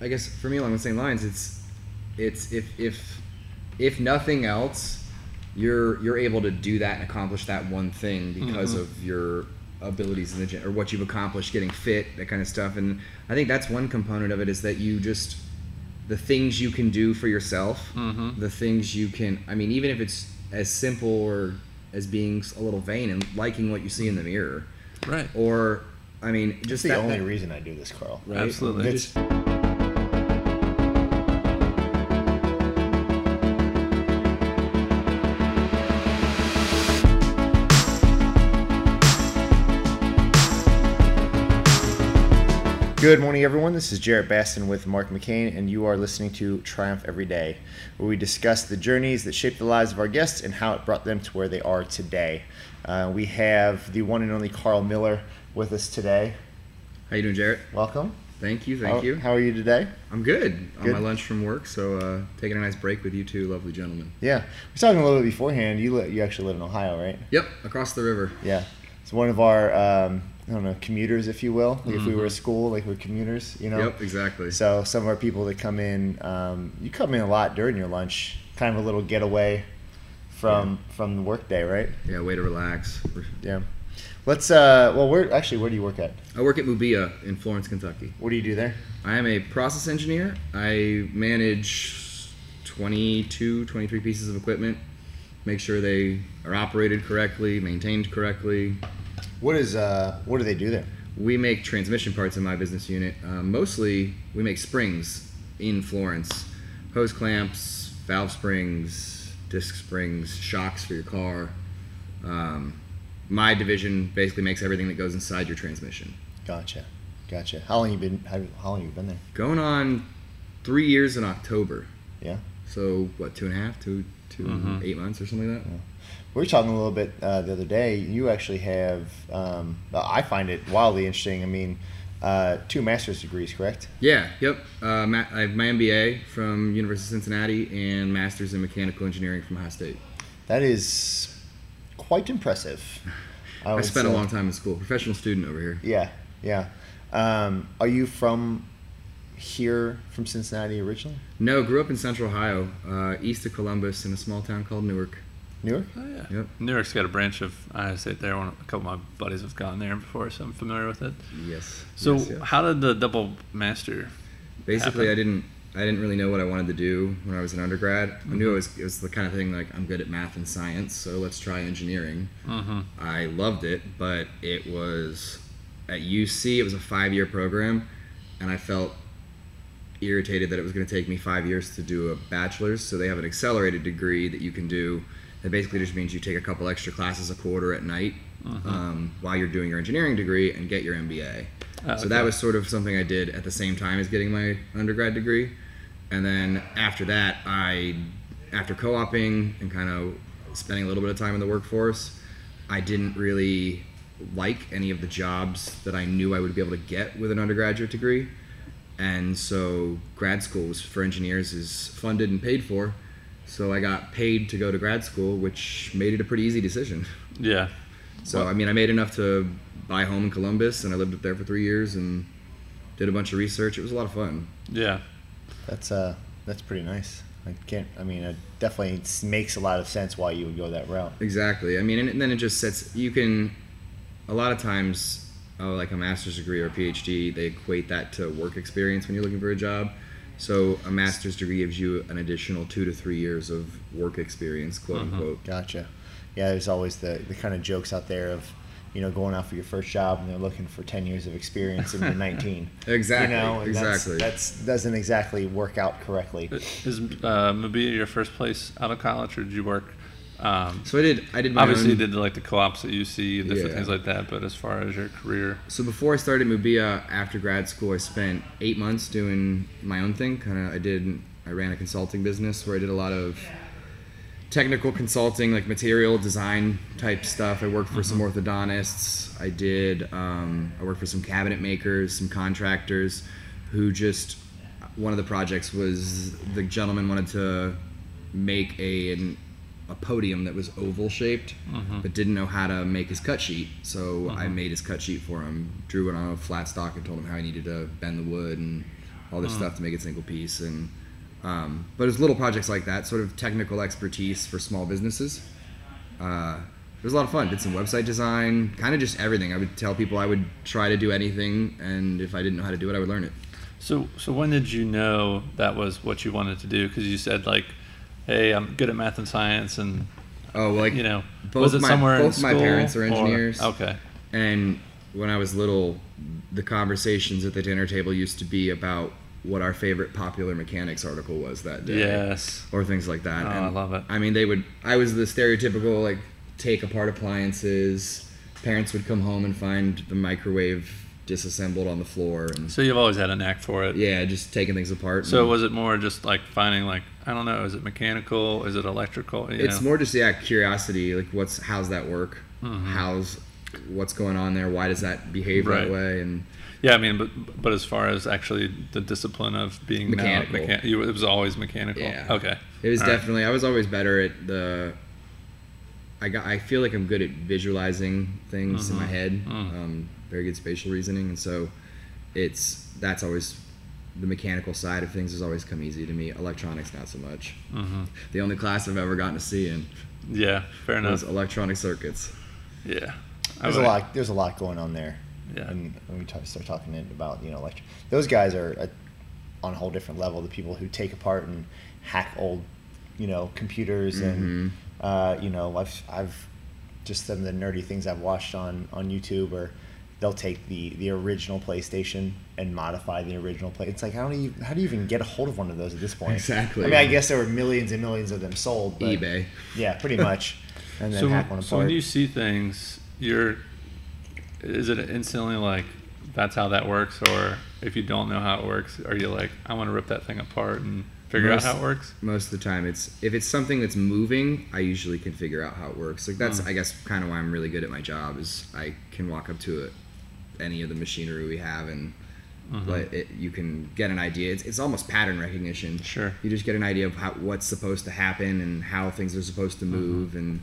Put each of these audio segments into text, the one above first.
I guess for me along the same lines, it's it's if if if nothing else, you're you're able to do that and accomplish that one thing because Mhm. of your abilities in the gym or what you've accomplished getting fit that kind of stuff and i think that's one component of it is that you just the things you can do for yourself Mhm. the things you can i mean even if it's as simple or as being a little vain and liking what you see in the mirror Right. or i mean That's just the that, only that- reason I do this, Carl. right? Absolutely. Good morning, everyone. This is Jarrett Baston with Mark McCain, and you are listening to Triumph Every Day, where we discuss the journeys that shape the lives of our guests and how it brought them to where they are today. Uh, we have the one and only Carl Miller with us today. how you doing jarrett Welcome. thank you thank how, you How are you today? i'm good on my lunch from work so uh, taking a nice break with you two lovely gentlemen Yeah, we were talking a little bit beforehand. You li- you actually live in Ohio, right? yep across the river Yeah, it's one of our um, I don't know commuters, if you will. Like If we were a Mhm. school, like we're commuters, you know. yep exactly So some of our people that come in, um, you come in a lot during your lunch, kind of a little getaway from from the workday, right? yeah way to relax Yeah. Let's. Uh, well, where actually where do you work at? i work at mubea in florence kentucky What do you do there? I am a process engineer. I manage 22, 23 pieces of equipment, make sure they are operated correctly, maintained correctly. What is uh, what do they do there? We make transmission parts in my business unit. Uh, mostly, we make springs in Florence hose clamps, valve springs, disc springs, shocks for your car. Um, my division basically makes everything that goes inside your transmission. Gotcha, gotcha. How long you been? How, how long you been there? Going on three years in October. Yeah. So what? Two and a half, two, two, Mhm. eight months or something like that. We were talking a little bit uh, the other day. You actually have, um, I find it wildly interesting. I mean, uh, two master's degrees, correct? Yeah. Yep. Uh, ma- I have my MBA from University of Cincinnati and Masters in Mechanical Engineering from Ohio State. That is quite impressive. I, would spent a long time in school. Professional student over here. Yeah, yeah. Um, are you from here, from Cincinnati originally? No, grew up in Central Ohio, uh, east of Columbus, in a small town called Newark. Newark? Oh yeah. Yep. Newark's got a branch of Ohio State there. One, a couple of my buddies have gone there before, so I'm familiar with it. Yes. So Yes, yes. how did the double master? basically, happen? I didn't. I didn't really know what I wanted to do when I was an undergrad. I knew it was, it was the kind of thing like I'm good at math and science, so let's try engineering. Mm-hmm. I loved it, but it was at UC. It was a five-year program, and I felt irritated that it was going to take me five years to do a bachelor's. So they have an accelerated degree that you can do. That basically just means you take a couple extra classes a quarter at night Mhm. um, while you're doing your engineering degree and get your MBA. Oh, So that was sort of something I did at the same time as getting my undergrad degree. And then after that, I, after co oping and kind of spending a little bit of time in the workforce, I didn't really like any of the jobs that I knew I would be able to get with an undergraduate degree. And so grad schools for engineers is funded and paid for. So I got paid to go to grad school, which made it a pretty easy decision. Yeah. So I mean, I made enough to buy a home in Columbus, and I lived up there for three years and did a bunch of research. It was a lot of fun. Yeah. That's uh, that's pretty nice. I can't. I mean, it definitely makes a lot of sense why you would go that route. Exactly. I mean, and, and then it just sets. You can, a lot of times, oh, like a master's degree or a PhD, they equate that to work experience when you're looking for a job. So a master's degree gives you an additional two to three years of work experience, quote Mhm. unquote. Gotcha. Yeah, there's always the the kind of jokes out there of, you know, going out for your first job and they're looking for ten years of experience and you're 19. Exactly. You know, and exactly. That's, that's doesn't exactly work out correctly. Is uh, Mubea your first place out of college, or did you work? Um, so I did. I did obviously, own, did like the co-ops at UC and different Yeah. things like that. But as far as your career, So before I started Mubea after grad school, I spent eight months doing my own thing. Kind of, I did. I ran a consulting business where I did a lot of technical consulting, like material design type stuff. I worked for some orthodontists. I did. Um, I worked for some cabinet makers, some contractors, who just. One of the projects was the gentleman wanted to make a an, a podium that was oval shaped, Mhm. but didn't know how to make his cut sheet. So I Mhm. made his cut sheet for him, drew it on a flat stock, and told him how he needed to bend the wood and all this stuff to make it single piece and um, but it's little projects like that sort of technical expertise for small businesses uh, it was a lot of fun did some website design kind of just everything i would tell people i would try to do anything and if i didn't know how to do it i would learn it So, so when did you know that was what you wanted to do? Because you said like, "Hey, I'm good at math and science," and oh like you know, both was it my, somewhere both in my school, parents are or- engineers okay, And when I was little, the conversations at the dinner table used to be about what our favorite popular mechanics article was that day. yes, Or things like that. Oh, and I love it. I mean, they would, I was the stereotypical, like, take apart appliances. Parents would come home and find the microwave disassembled on the floor. And so you've always had a knack for it. yeah, just taking things apart. So was it more just like finding like I don't know, is it mechanical? Is it electrical? You it's know? more just, yeah, curiosity. Like, what's, how's that work? Mhm. How's, what's going on there? Why does that behave Right. that way? And, Yeah, I mean, but but as far as actually the discipline of being now- Mechanical. mechan- you, it was always mechanical. Yeah. Okay. It was All right. definitely. I was always better at the. I got. I feel like I'm good at visualizing things in my Mhm. head. Mm. Um, very good spatial reasoning, and so it's that's always the mechanical side of things has always come easy to me. Electronics, not so much. hmm The only class I've ever gotten to see in Yeah, fair was enough. electronic circuits. Yeah. There's a lot. There's a lot going on there. Yeah. And when we talk, start talking about you know electric, those guys are uh on a whole different level. The people who take apart and hack old, you know, computers and Mhm. uh, you know I've I've just some of the nerdy things I've watched on on YouTube or they'll take the the original PlayStation and modify the original play. It's like how do you how do you even get a hold of one of those at this point? Exactly. I mean, I guess there were millions and millions of them sold. But eBay. Yeah, pretty much. And then so, hack one apart. so when you see things, you're is it instantly like that's how that works, or if you don't know how it works, are you like I want to rip that thing apart and figure Most- out how it works? Most of the time, it's if it's something that's moving, I usually can figure out how it works. Like that's, Mm. I guess, kind of why I'm really good at my job is I can walk up to it, any of the machinery we have and Mhm. let it, you can get an idea. It's, it's almost pattern recognition. Sure. You just get an idea of how, what's supposed to happen and how things are supposed to Mm-hmm. move, and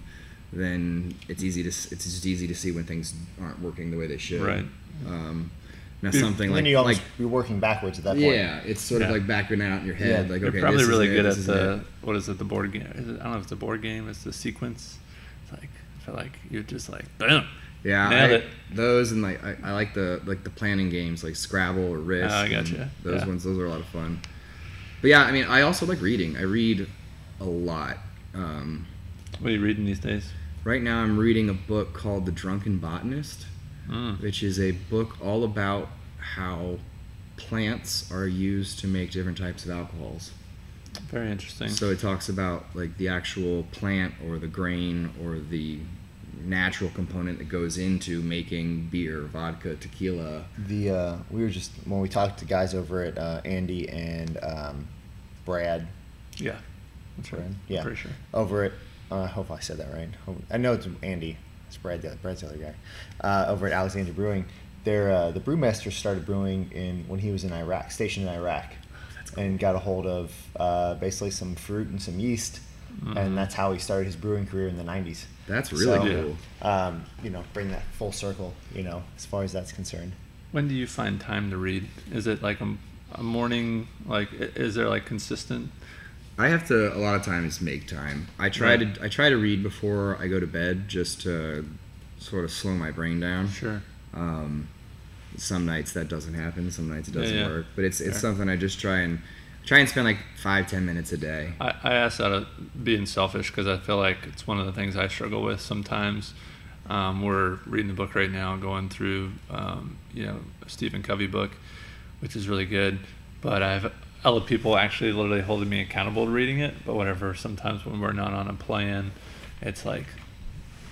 then it's easy to it's just easy to see when things aren't working the way they should. Right. Um, now something And like then you almost like you're working backwards at that point. yeah, it's sort of like backing out in your head. Yeah. Like You're okay, probably this really is it, good this at the it. what is it? The board game? Is it, I don't know if it's a board game. It's the sequence. It's like I feel like you're just like boom. Yeah, Nailed I, it. those and like I, I like the like the planning games like Scrabble or Risk. Ah, I gotcha. Those Yeah. ones, those are a lot of fun. But yeah, I mean, I also like reading. I read a lot. Um, What are you reading these days? right now, I'm reading a book called The Drunken Botanist, Mm. which is a book all about how plants are used to make different types of alcohols. Very interesting. So it talks about like the actual plant or the grain or the natural component that goes into making beer, vodka, tequila. The uh, we were just when we talked to guys over at uh, Andy and um, Brad yeah, that's right. Brad? Yeah. pretty sure. over at uh, I hope I said that right. I know it's Andy. It's Brad. The, Brad's the other guy. Uh, over at Alexander Brewing, their uh, the brewmaster started brewing in when he was in Iraq, stationed in Iraq, and got a hold of uh, basically some fruit and some yeast, Mhm. and that's how he started his brewing career in the '90s. That's really So, cool. Um, you know, bring that full circle. You know, as far as that's concerned. When do you find time to read? Is it like a, a morning? Like, is there like consistent? I have to a lot of times make time. I try Right. to I try to read before I go to bed just to sort of slow my brain down. Sure. Um, some nights that doesn't happen. Some nights it doesn't yeah. work. But it's it's Fair. something I just try and try and spend like five ten minutes a day. I, I ask out of being selfish because I feel like it's one of the things I struggle with sometimes. Um, we're reading the book right now, going through, um, you know, a Stephen Covey book, which is really good. But I have other people actually literally holding me accountable to reading it. But whatever, sometimes when we're not on a plan, it's like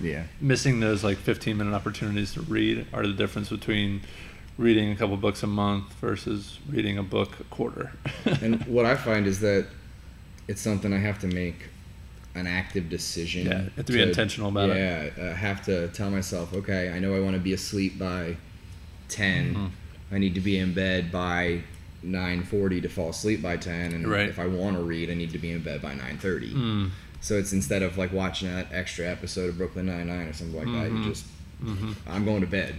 Yeah. missing those like 15 minute opportunities to read are the difference between reading a couple books a month versus reading a book a quarter. and what I find is that it's something I have to make an active decision. Yeah, have to be intentional about it. Yeah, I have to tell myself, okay, I know I want to be asleep by 10. Mhm. I need to be in bed by 9:40 to fall asleep by 10, and Right. if I want to read, I need to be in bed by 9:30. Mm. So it's instead of like watching that extra episode of Brooklyn Nine Nine or something like that, Mhm. you just hmm I'm going to bed.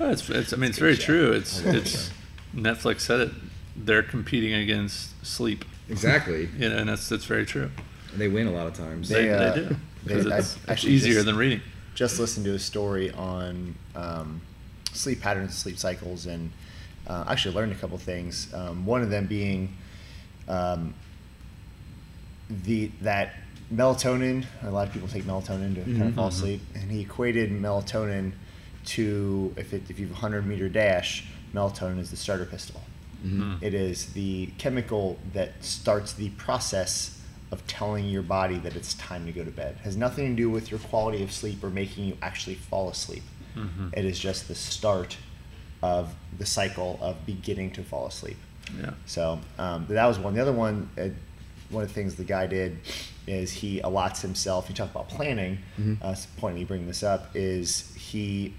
Well, it's, it's, I mean, it's very show. true. It's, it's Netflix said it they're competing against sleep. Exactly. You know, and that's that's very true. they win a lot of times. They, They, uh, they do they- because I it's, it's actually easier just- than reading. just listened to a story on um, sleep patterns, sleep cycles, and uh, actually learned a couple things. Um, one of them being um, the that melatonin. A lot of people take melatonin to kind of fall asleep, and he equated melatonin to if it, if you have a hundred meter dash, melatonin is the starter pistol. It is the chemical that starts the process of telling your body that it's time to go to bed. It has nothing to do with your quality of sleep or making you actually fall asleep. It is just the start of the cycle of beginning to fall asleep. Yeah. So um, that was one. The other one, uh, one of the things the guy did is he allots himself. You talk about planning. Uh, it's the point me bringing this up is he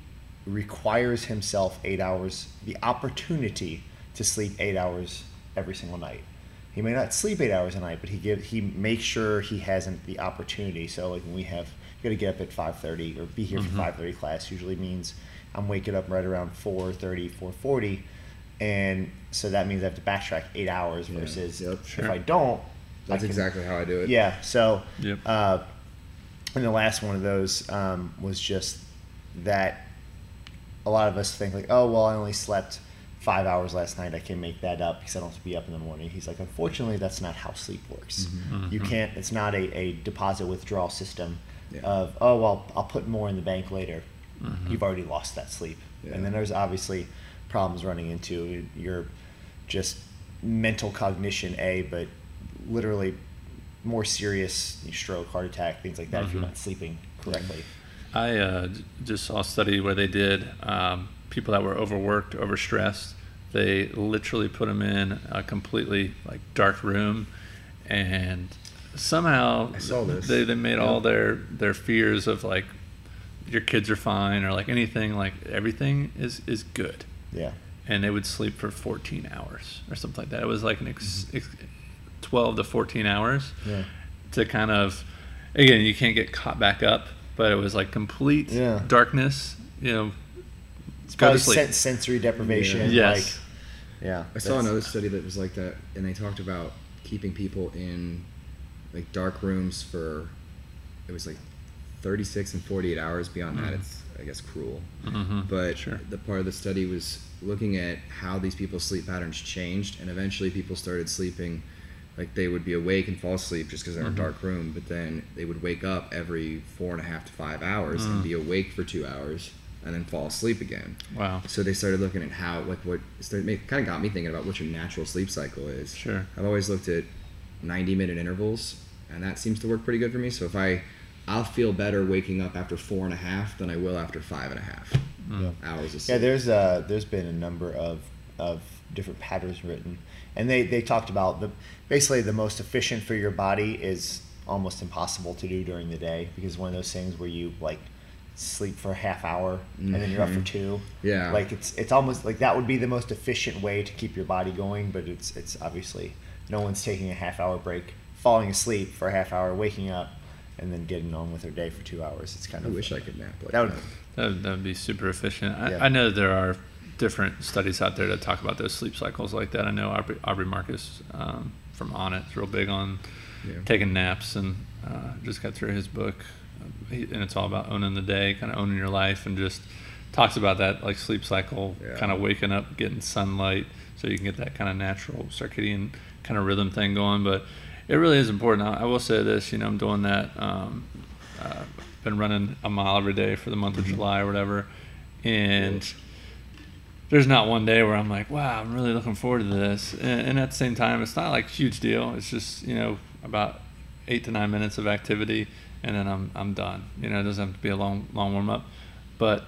requires himself eight hours, the opportunity to sleep eight hours every single night. He may not sleep eight hours a night, but he give he makes sure he hasn't the opportunity. So like when we have you got to get up at five thirty or be here for five thirty class usually means I'm waking up right around 4.30, 4.40 and so that means I have to backtrack eight hours Yeah. versus Yep. if I don't, I That's can- exactly how I do it. yeah. So, Yep. uh, and the last one of those um, was just that a lot of us think like, oh well, I only slept five hours last night. I can make that up because I don't have to be up in the morning. He's like, unfortunately, that's not how sleep works. Mm-hmm. You mm-hmm. can't. It's not a, a deposit withdrawal system Yeah. of oh well, I'll put more in the bank later. Mm-hmm. You've already lost that sleep, Yeah. and then there's obviously problems running into your just mental cognition a but literally more serious stroke heart attack things like that if you're not sleeping correctly I uh, just saw a study where they did um, people that were overworked, overstressed. They literally put them in a completely like dark room, and somehow I saw this. they they made Yeah. all their their fears of like your kids are fine or like anything like everything is is good, yeah and they would sleep for 14 hours or something like that. It was like an ex, Mm-hmm. ex, 12 to 14 hours yeah to kind of again you can't get caught back up but it was like complete Yeah. darkness you know it's go to probably sleep sen- sensory deprivation yes like yeah I saw another study that was like that, and they talked about keeping people in like dark rooms for it was like 36 and 48 hours. Beyond that, Mhm. it's I guess cruel. Mhm. But Sure. the part of the study was looking at how these people's sleep patterns changed, and eventually people started sleeping like they would be awake and fall asleep just because they're in a Mhm. dark room, but then they would wake up every four and a half to five hours and Mm. be awake for two hours and then fall asleep again. wow So they started looking at how, like, what started kind of got me thinking about what your natural sleep cycle is. Sure. I've always looked at 90 minute intervals, and that seems to work pretty good for me. So if I, I'll feel better waking up after four and a half than I will after five and a half Mm. hours of sleep Yeah, there's uh, there's been a number of of different patterns written, and they they talked about the basically the most efficient for your body is almost impossible to do during the day because one of those things where you like sleep for a half hour and then you're up for Mhm. two. Yeah. Like it's it's almost like that would be the most efficient way to keep your body going, but it's it's obviously no one's taking a half hour break, falling asleep for a half hour, waking up, and then getting on with their day for two hours. It's kind I of wish I could nap like that that. would that would, that would be super efficient I, Yeah. I know there are different studies out there that talk about those sleep cycles like that. I know Aubrey, Aubrey Marcus um, from Onnit is real big on Yeah. taking naps and uh, just got through his book. He, and it's all about owning the day kind of owning your life and just talks about that like sleep cycle Yeah. kind of waking up getting sunlight so you can get that kind of natural circadian kind of rhythm thing going. But it really is important. I, I will say this you know i'm doing that um, uh, been running a mile every day for the month of july or whatever. And there's not one day where I'm like, wow, I'm really looking forward to this. And, and at the same time, it's not like a huge deal. It's just, you know, about eight to nine minutes of activity and then I'm, I'm done. You know, it doesn't have to be a long, long warm up. But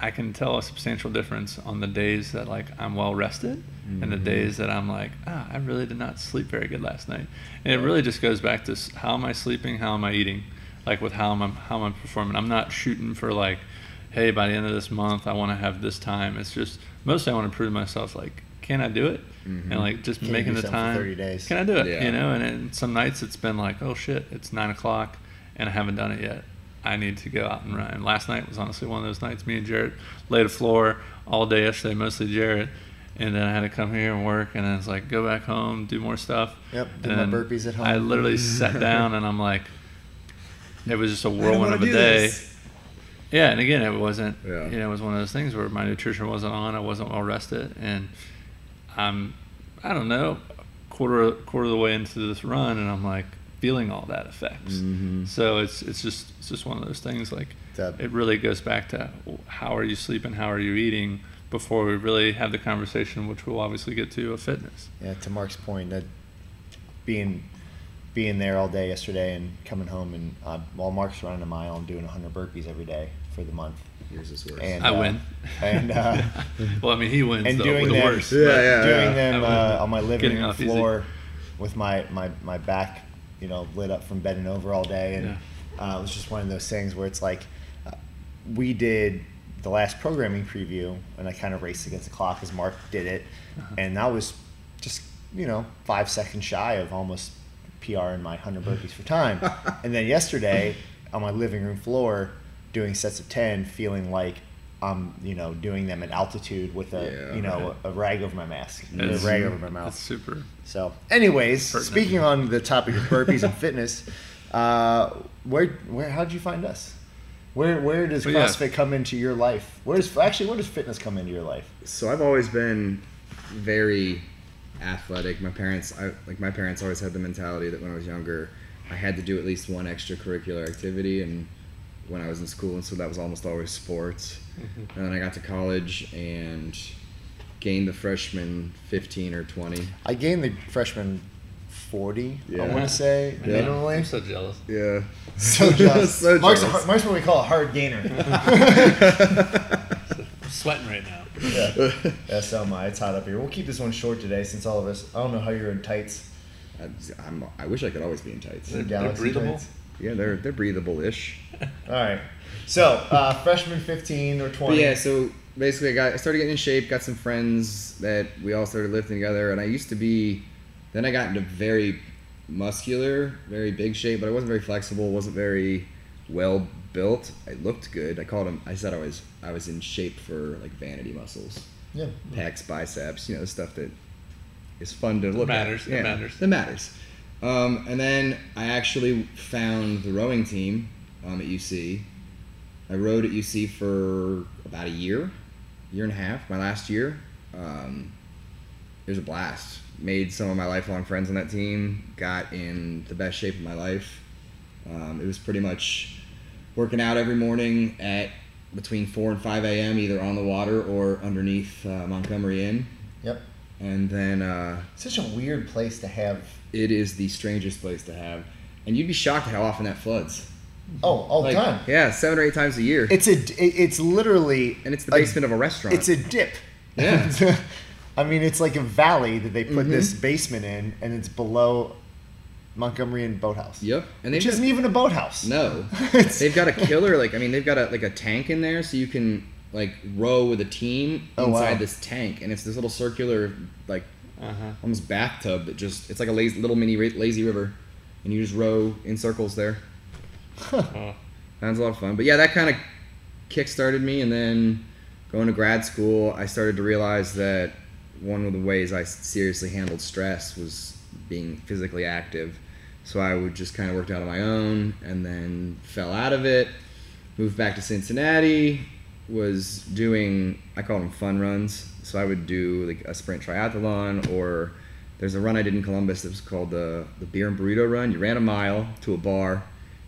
I can tell a substantial difference on the days that like I'm well rested and the Mhm. days that I'm like, ah, I really did not sleep very good last night. And it really just goes back to how am I sleeping? How am I eating? Like with how am I, how am I performing? I'm not shooting for like, hey, by the end of this month, I want to have this time. It's just mostly I want to prove to myself like, can I do it? Mhm. And like just Can you making the something for time. 30 days? Can I do it? Yeah. You know, and, and some nights it's been like, oh shit, it's nine o'clock and I haven't done it yet. I need to go out and run. And last night was honestly one of those nights. Me and Jarrett laid a floor all day yesterday, mostly Jarrett, and then I had to come here and work, and then it's like go back home, do more stuff. Yep, did and my burpees at home. I literally sat down, and I'm like, it was just a whirlwind of a day. this. Yeah, and again, it wasn't. Yeah. You know, it was one of those things where my nutrition wasn't on. I wasn't well rested, and I'm, I don't know, quarter quarter of the way into this run, and I'm like feeling all that effects. Mhm. So it's it's just it's just one of those things. Like That- it really goes back to how are you sleeping, how are you eating, before we really have the conversation, which we'll obviously get to, of fitness. Yeah, to Mark's point, that being being there all day yesterday and coming home and uh, while Mark's running a mile, I'm doing 100 burpees every day for the month. Yours is worse. And I uh, win. And uh, well, I mean, he wins and though, doing with the them, worst. Yeah, but- yeah, doing yeah. them uh, on my living room off easy. floor with my, my, my back, you know, lit up from bending over all day, and uh, it was just one of those things where it's like uh, we did the last programming preview, and I kind of raced against the clock as Mark did it, Uh-huh. and that was just you know five seconds shy of almost PR in my 100 burpees for time, and then yesterday on my living room floor doing sets of 10, feeling like I'm you know doing them at altitude with a Yeah, you know right. a, rag over my mask, a rag over my mouth. It's super. So, anyways, Pertinent. speaking on the topic of burpees and fitness, uh, where where how did you find us? Where where does Well, yeah. CrossFit come into your life? Where does actually where does fitness come into your life? so I've always been very athletic. My parents, I, like my parents, always had the mentality that when I was younger, I had to do at least one extracurricular activity, and when I was in school, and so that was almost always sports. Mm-hmm. And then I got to college and gained the freshman 15 or 20. I gained the freshman forty. I want to say Yeah. minimally. I'm so jealous. Yeah. So jealous. so Mark's, jealous. har- Mark's what we call a hard gainer. I'm sweating right now. yeah. yeah, so am I. It's hot up here. We'll keep this one short today since all of us. I don't know how you're in tights. I, I'm, I wish I could always be in tights. They're- Galaxy breathable? tights. Yeah, they're they're breathable-ish. All right. So uh, freshman fifteen or But twenty. yeah, so basically, I got I started getting in shape. Got some friends that we all started lifting together, and I used to be. Then I got into very muscular, very big shape, but I wasn't very flexible. wasn't very well built. I looked good. I called him. I said I was I was in shape for like vanity muscles, Yeah. pecs, biceps. You know, the stuff that is fun to look matters, at. it matters. That matters. Um, and then I actually found the rowing team um, at UC. I rode at UC for about a year, year and a half, my last year. Um, it was a blast. Made some of my lifelong friends on that team. Got in the best shape of my life. Um, it was pretty much working out every morning at between 4 and 5 a.m., either on the water or underneath uh, Montgomery Inn. Yep. And then uh, Such a weird place to have. it is the strangest place to have. And you'd be shocked at how often that floods. Oh, all the Like, time. Yeah, seven or eight times a year. It's a. It's literally. and it's the a- basement of a restaurant. It's a dip. Yeah. I mean, it's like a valley that they put Mhm. this basement in, and it's below Montgomery Inn Boathouse. Yep. And Which they've isn't even a boathouse. no, they've got a killer. Like I mean, they've got a like a tank in there, so you can like row with a team Oh, inside wow. this tank, and it's this little circular like Uh-huh. almost bathtub that just it's like a lazy, little mini lazy river, and you just row in circles there. Oh. Sounds a lot of fun. But yeah, that kind of kick-started me, and then going to grad school, I started to realize that one of the ways I seriously handled stress was being physically active. So I would just kind of work out on my own, and then fell out of it. Moved back to Cincinnati. Was doing I call them fun runs. So I would do like a sprint triathlon, or there's a run I did in Columbus that was called the the beer and burrito run. You ran a mile to a bar.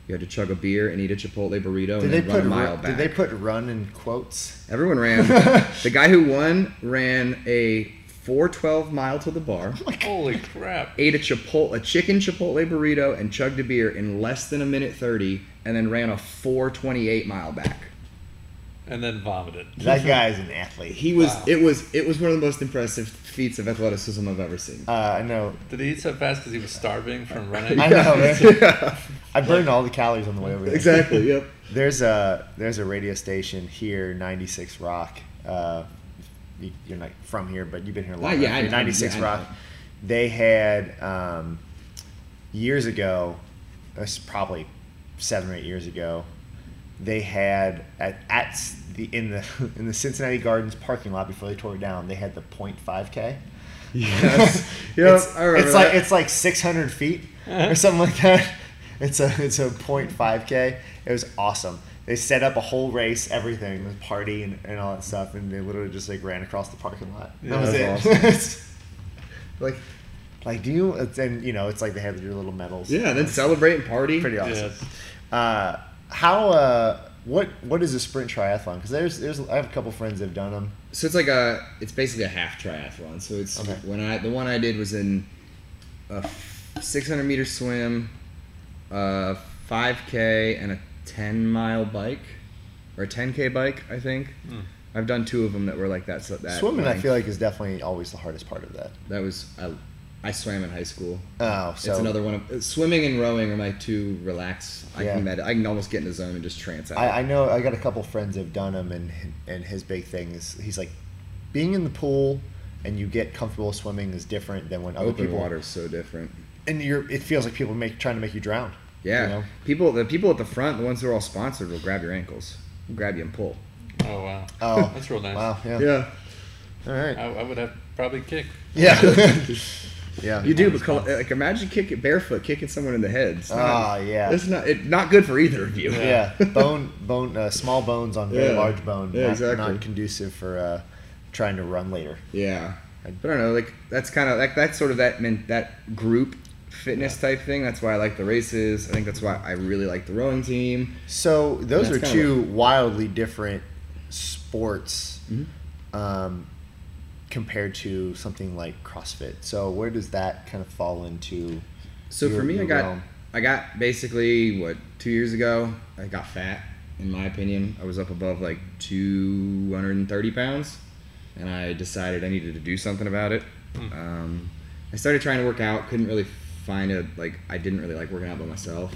You had to chug a beer and eat a Chipotle burrito Did and they then run put a mile ru- back. Did they put run in quotes? Everyone ran. the guy who won ran a 412 mile to the bar, oh Holy crap. ate a chipotle, a chicken Chipotle burrito, and chugged a beer in less than a minute 30, and then ran a 428 mile back. And then vomited. That guy is an athlete. He was. Wow. It was. It was one of the most impressive feats of athleticism I've ever seen. Uh, I know. Did he eat so fast because he was starving from running? I know, man. Yeah. I burned all the calories on the way over there. exactly. Yep. There's a there's a radio station here, 96 Rock. Uh, you, you're not from here, but you've been here a long Ah, time. yeah, I 96 Yeah, I know. Rock. They had um, years ago, this is probably seven or eight years ago. They had at, at the in the in the Cincinnati Gardens parking lot before they tore it down. They had the .5 k. Yes. Yep, it's, I remember it's like it's like 600 feet or something like that. It's a it's a .5 k. It was awesome. They set up a whole race, everything, the party and, and all that stuff, and they literally just like ran across the parking lot. That Yeah, was it. awesome. Like, like do you? And you know, it's like they had your little medals. Yeah, and then celebrate and party. pretty awesome. Yes. Uh, how? Uh, what? What is a sprint triathlon? Because there's there's I have a couple friends that have done them. So it's like a, it's basically a half triathlon. So it's Okay. when I the one I did was in a 600 meter swim, a 5k, and a 10 mile bike, or a 10k bike, I think. Hmm. I've done two of them that were like that. So that Swimming, I feel like, is definitely always the hardest part of that. that was I, I swam in high school. Oh, so it's another one of uh, swimming and rowing are my two relax. I Yeah. can med- I can almost get in the zone and just trance out. I, I know I got a couple friends that have done them, and and his big thing is he's like being in the pool and you get comfortable swimming is different than when other Open people water is so different. and you're it feels like people make trying to make you drown. Yeah, you know? people the people at the front, the ones who are all sponsored, will grab your ankles, grab you and pull. Oh wow. Oh, That's real nice. Wow. Yeah. Yeah, All right. I, I would have probably kicked. Yeah. yeah. you do, col- like imagine kicking barefoot, kicking someone in the head. Ah, yeah. It's not it, not good for either of you. yeah, bone, bone, uh, small bones on very Yeah. large bone. Yeah, not, exactly. not conducive for uh, trying to run later. Yeah, but I don't know. Like that's kind of like that's sort of that meant that group fitness type thing. That's why I like the races. I think that's why I really like the rowing team. So those are two wildly different sports Mhm. um, compared to something like CrossFit. So where does that kind of fall into? So your- for me, I got realm? I got basically what two years ago. I got fat. In my opinion, I was up above like 230 pounds, and I decided I needed to do something about it. Um, I started trying to work out. Couldn't really find a like. I didn't really like working out by myself,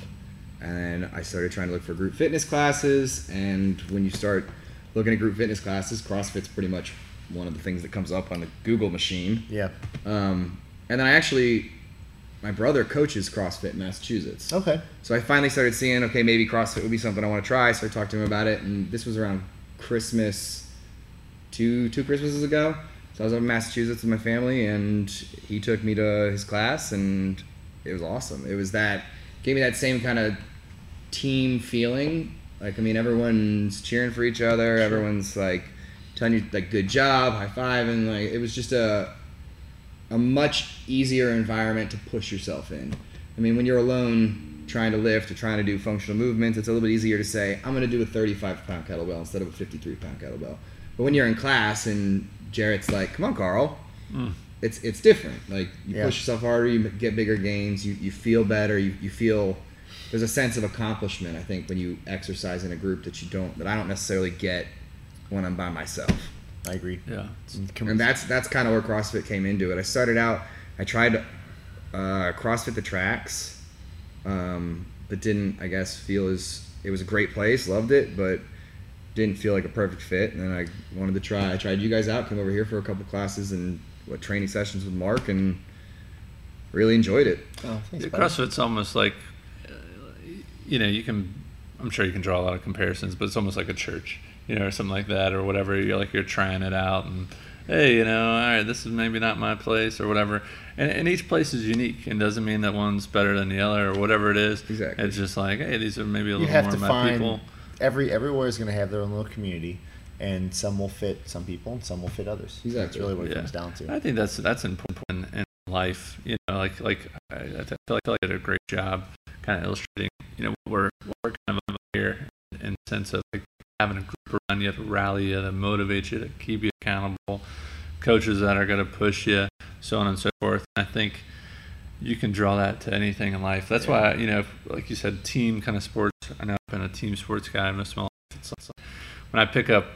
and I started trying to look for group fitness classes. And when you start looking at group fitness classes, CrossFit's pretty much one of the things that comes up on the Google machine. Yeah. Um, and then I actually, my brother coaches CrossFit in Massachusetts. Okay. So I finally started seeing, okay, maybe CrossFit would be something I want to try. So I talked to him about it, and this was around Christmas, two two Christmases ago. So I was up in Massachusetts with my family, and he took me to his class, and it was awesome. It was that gave me that same kind of team feeling. Like I mean, everyone's cheering for each other. Everyone's like telling you like good job, high five, and like it was just a a much easier environment to push yourself in. I mean, when you're alone trying to lift or trying to do functional movements, it's a little bit easier to say, I'm going to do a 35 pound kettlebell instead of a 53 pound kettlebell. But when you're in class and Jarrett's like, come on, Carl, Mm. it's it's different. Like, you Yeah. push yourself harder, you get bigger gains, you, you feel better, you, you feel. There's a sense of accomplishment, I think, when you exercise in a group that you don't, that I don't necessarily get when I'm by myself I agree. Yeah. and that's that's kind of where CrossFit came into it. I started out, I tried uh, CrossFit the tracks, um, but didn't I guess feel as it was a great place, loved it, but didn't feel like a perfect fit. And then I wanted to try. I tried you guys out, came over here for a couple classes and what training sessions with Mark, and really enjoyed it. Oh, thanks, Yeah. CrossFit's almost like, uh, you know, you can. I'm sure you can draw a lot of comparisons, but it's almost like a church, you know, or something like that, or whatever. You're like you're trying it out, and hey, you know, all right, this is maybe not my place, or whatever. And, and each place is unique, and doesn't mean that one's better than the other, or whatever it is. Exactly. It's just like, hey, these are maybe a You little have more to my find people. every everywhere is going to have their own little community, and some will fit some people, and some will fit others. That's really what it Yeah. comes down to. I think that's that's important in, in life. You know, like like I, I feel like I did a great job kind of illustrating. You know, what we're what we're kind of about here in the sense of like having a group around you to rally you, to motivate you, to keep you accountable, coaches that are going to push you, so on and so forth. I think you can draw that to anything in life. That's why you know, like you said, team kind of sports. I know I've been a team sports guy. I'm a small. So so when I pick up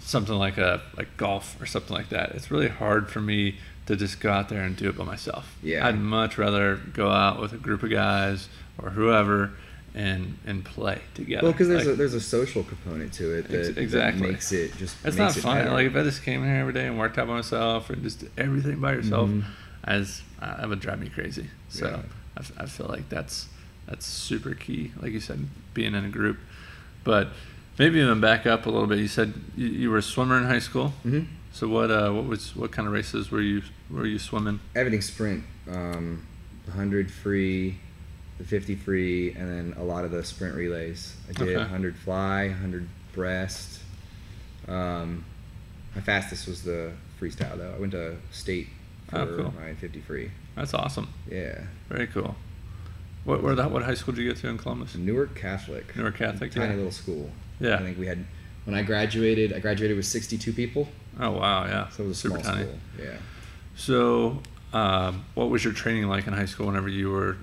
something like a like golf or something like that, it's really hard for me to just go out there and do it by myself. Yeah. I'd much rather go out with a group of guys or whoever and and play together. Well, because there's Like, a there's a social component to it Ex- that, that exactly. makes it just it's not it fun. better. Like if I just came here every day and worked out by myself and just did everything by yourself, Mhm. as uh, that would drive me crazy. So Yeah. I, f- I feel like that's that's super key. Like you said, being in a group. But maybe even back up a little bit. You said you, you were a swimmer in high school. hmm So what uh, what was what kind of races were you were you swimming? Everything sprint, um, hundred free, the fifty free, and then a lot of the sprint relays. I did Okay. hundred fly, hundred breast. Um, my fastest was the freestyle though. I went to state for Oh, cool. my fifty free. That's awesome. Yeah, Very cool. What where that what high school did you get to in Columbus? Newark Catholic. Newark Catholic. Tiny yeah. little school. Yeah. I think we had when I graduated. I graduated with sixty-two people, Oh wow, yeah. so it was a super small tiny. school. Yeah. So, um, what was your training like in high school whenever you were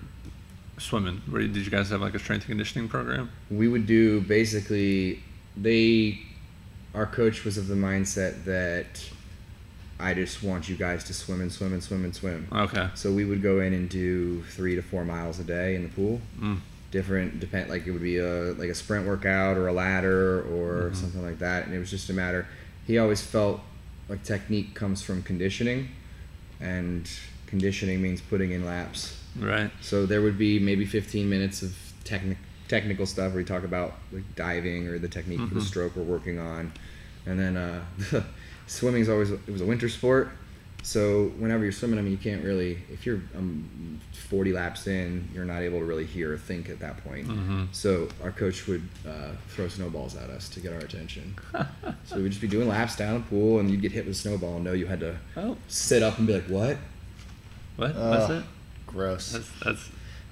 swimming? You, did you guys have like a strength conditioning program? we would do basically they our coach was of the mindset that I just want you guys to swim and swim and swim and swim. Okay. So we would go in and do three to four miles a day in the pool. Mm. Different depend like it would be a like a sprint workout or a ladder or Mhm. something like that. And it was just a matter he always felt like technique comes from conditioning and conditioning means putting in laps. Right. So there would be maybe 15 minutes of technic- technical stuff where we talk about like diving or the technique for the Mhm. stroke we're working on, and then uh, swimming is always it was a winter sport. So whenever you're swimming, I mean, you can't really if you're um, 40 laps in, you're not able to really hear or think at that point. Mm-hmm. So our coach would uh, throw snowballs at us to get our attention. so we'd just be doing laps down the pool, and you'd get hit with a snowball and know you had to Oh, sit up and be like, "What?" what? Oh. That's it. Gross. That's that's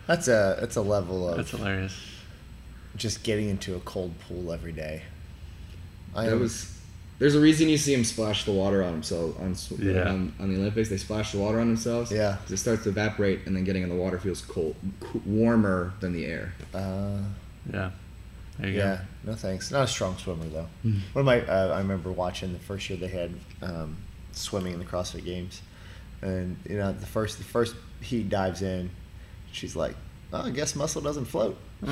That's a that's a level of that's hilarious. just getting into a cold pool every day. I That am- was. There's a reason you see them splash the water on themselves on, Yeah. on on the Olympics. They splash the water on themselves. Yeah, It starts to evaporate, and then getting in the water feels cold, warmer than the air. uh, Yeah. There you yeah, no thanks. Not a strong swimmer though. Mhm. One of my uh, I remember watching the first year they had um, swimming in the CrossFit Games, and you know the first the first he dives in, she's like, oh, I guess muscle doesn't float.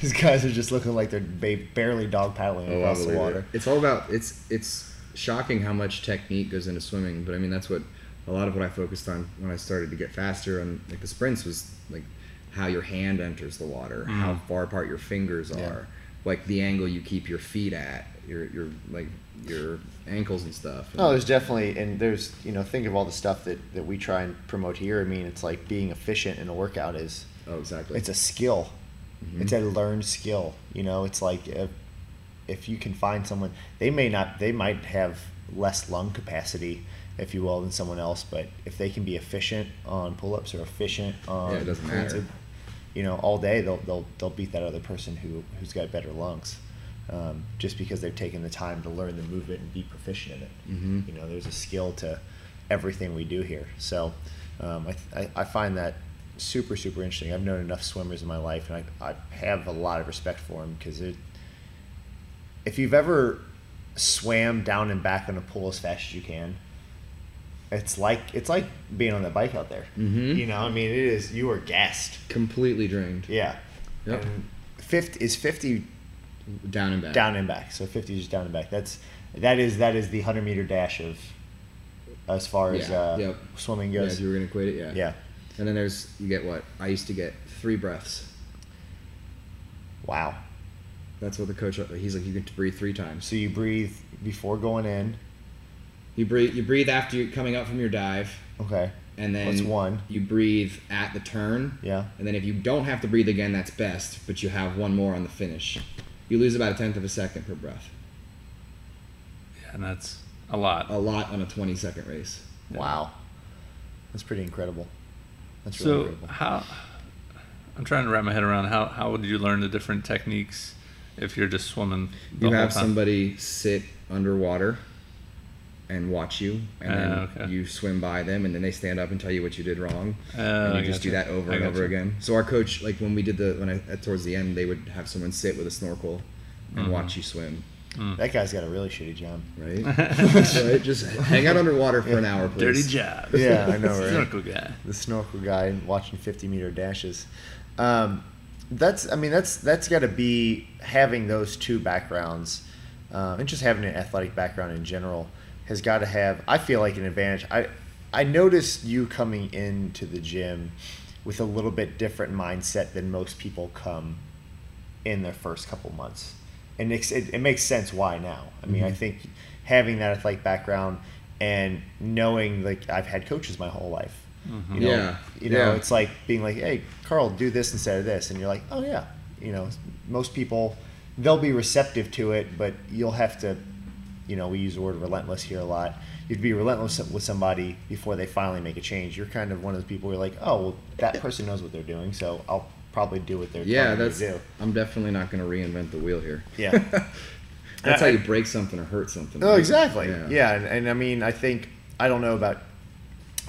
These guys are just looking like they're barely dog paddling Oh, across the believe it. water. It's all about it's it's shocking how much technique goes into swimming. But I mean, that's what a lot of what I focused on when I started to get faster and like the sprints was like how your hand enters the water, how Mm. far apart your fingers Yeah. are, like the angle you keep your feet at, your your like your ankles and stuff. No, there's definitely, and there's, you know, think of all the stuff that, that we try and promote here. I mean, it's like being efficient in a workout is, oh, exactly. it's a skill. Mhm. It's a learned skill. You know, it's like if, if you can find someone, they may not, they might have less lung capacity, if you will, than someone else, but if they can be efficient on pull ups or efficient on, Yeah, it doesn't matter. you know, all day, they'll, they'll, they'll beat that other person who, who's got better lungs. Um, just because they've taken the time to learn the movement and be proficient in it Mhm. you know there's a skill to everything we do here so um, I, th- I, find that super super interesting i've known enough swimmers in my life and i, I have a lot of respect for them because if you've ever swam down and back in a pool as fast as you can it's like it's like being on the bike out there Mhm. you know i mean it is you are gassed completely drained. yeah Yep. and 50 is 50 Down and back. down and back. So 50 is just down and back. That's that is that is the 100 meter dash of as far as Yeah, uh, yep. swimming Yeah, goes. if you were gonna equate it, yeah. Yeah. And then there's you get what I used to get three breaths. Wow. That's what the coach. He's like you get to breathe three times. So you breathe before going in. You breathe. You breathe after you coming up from your dive, Okay. and then That's one. You breathe at the turn, Yeah. and then if you don't have to breathe again, that's best. But you have one more on the finish. You lose about a tenth of a second per breath. Yeah, and that's a lot. A lot on a 20 second race. Wow. That's pretty incredible. That's really So incredible. how? I'm trying to wrap my head around how how would you learn the different techniques if you're just swimming the You whole have time? somebody sit underwater and watch you, and then Ah, okay. you swim by them, and then they stand up and tell you what you did wrong, Oh, and I you just do gotcha. that over I and over gotcha. again. So our coach, like when we did the when I at towards the end, they would have someone sit with a snorkel and Mhm. watch you swim, Mm. That guy's got a really shitty job. right? right? Just hang out underwater for an hour, please. Dirty job. Yeah, I know, right? Snorkel guy. the snorkel guy watching 50 meter dashes. Um, that's, I mean, that's that's got to be having those two backgrounds, uh, and just having an athletic background in general has got to have. I feel like an advantage. I I noticed you coming into the gym with a little bit different mindset than most people come in their first couple months, and it, it, it makes sense why now. I mean, I mm-hmm. think having that athletic background and knowing like I've had coaches my whole life. Mm-hmm. You know, Yeah, you know, yeah. it's like being like, "Hey, Carl, do this instead of this," and you're like, "Oh yeah." You know, most people they'll be receptive to it, but you'll have to, you know, we use the word relentless here a lot. You'd be relentless with somebody before they finally make a change. You're kind of one of those people who are like, "Oh, well, that person knows what they're doing, so I'll probably do what they're doing. Yeah, that's. do." I'm definitely not going to reinvent the wheel here. Yeah. that's how you break something or hurt something. Oh, right? exactly. Yeah, and, and I mean, I think I don't know about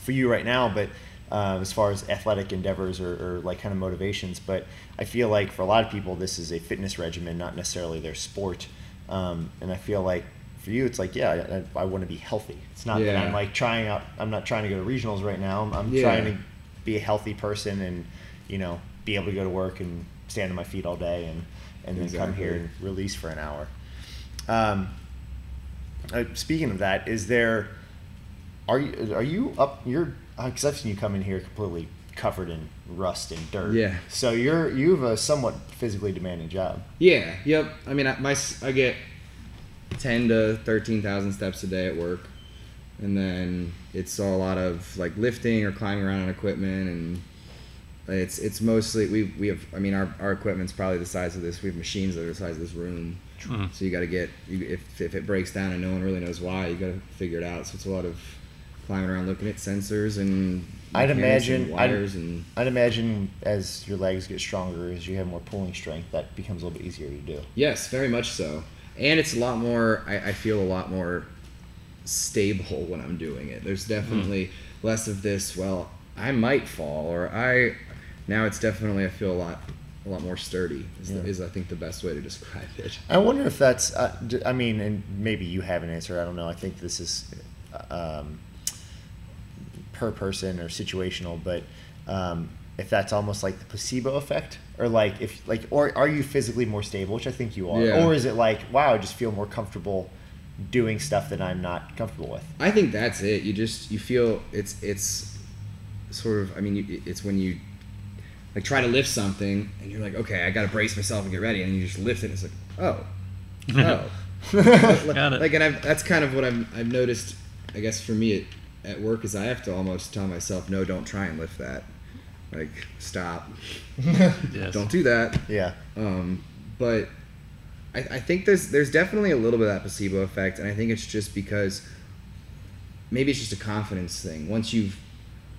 for you right now, but um, as far as athletic endeavors or, or like kind of motivations, but I feel like for a lot of people, this is a fitness regimen, not necessarily their sport. Um, and I feel like for you, it's like, yeah, I, I want to be healthy. It's not that I'm like trying out. I'm not trying to go to regionals right now. I'm, I'm Yeah. trying to be a healthy person and you know be able to go to work and stand on my feet all day and and then come here and release for an hour. Um, uh, speaking of that, is there are you are you up? You're because I've seen you come in here completely covered in rust and dirt. Yeah. So you're you have a somewhat physically demanding job. Yeah. Yep. I mean, I, my I get ten to thirteen thousand steps a day at work, and then it's a lot of like lifting or climbing around on equipment, and it's it's mostly we we have. I mean, our our equipment's probably the size of this. We have machines that are the size of this room. Mhm. So you got to get you, if if it breaks down and no one really knows why, you got to figure it out. So it's a lot of climbing around looking at sensors and I'd mechanics and imagine- I'd- and I'd imagine as your legs get stronger, as you have more pulling strength, that becomes a little bit easier to do. Yes, very much so. And it's a lot more, I, I feel a lot more stable when I'm doing it. There's definitely less of this, well, I might fall, or I, now it's definitely, I feel a lot, a lot more sturdy, is, Yeah. the, is I think the best way to describe it. I wonder if that's. Uh, d- I mean, and maybe you have an answer. I don't know. I think this is um, per person or situational, but um, if that's almost like the placebo effect, or like if like, or are you physically more stable, which I think you are, Yeah. or is it like, wow, I just feel more comfortable doing stuff that I'm not comfortable with? I think that's it. You just, you feel, it's, it's sort of, I mean, it's when you, like try to lift something and you're like, okay, I got to brace myself and get ready, and you just lift it, and it's like, oh, oh. like, Got it. like, and I've, that's kind of what I've, I've noticed. I guess for me at, at work is I have to almost tell myself, no, don't try and lift that. Like, stop. Yes. Don't do that. yeah. Um, but I, I think there's there's definitely a little bit of that placebo effect, and I think it's just because maybe it's just a confidence thing. Once you've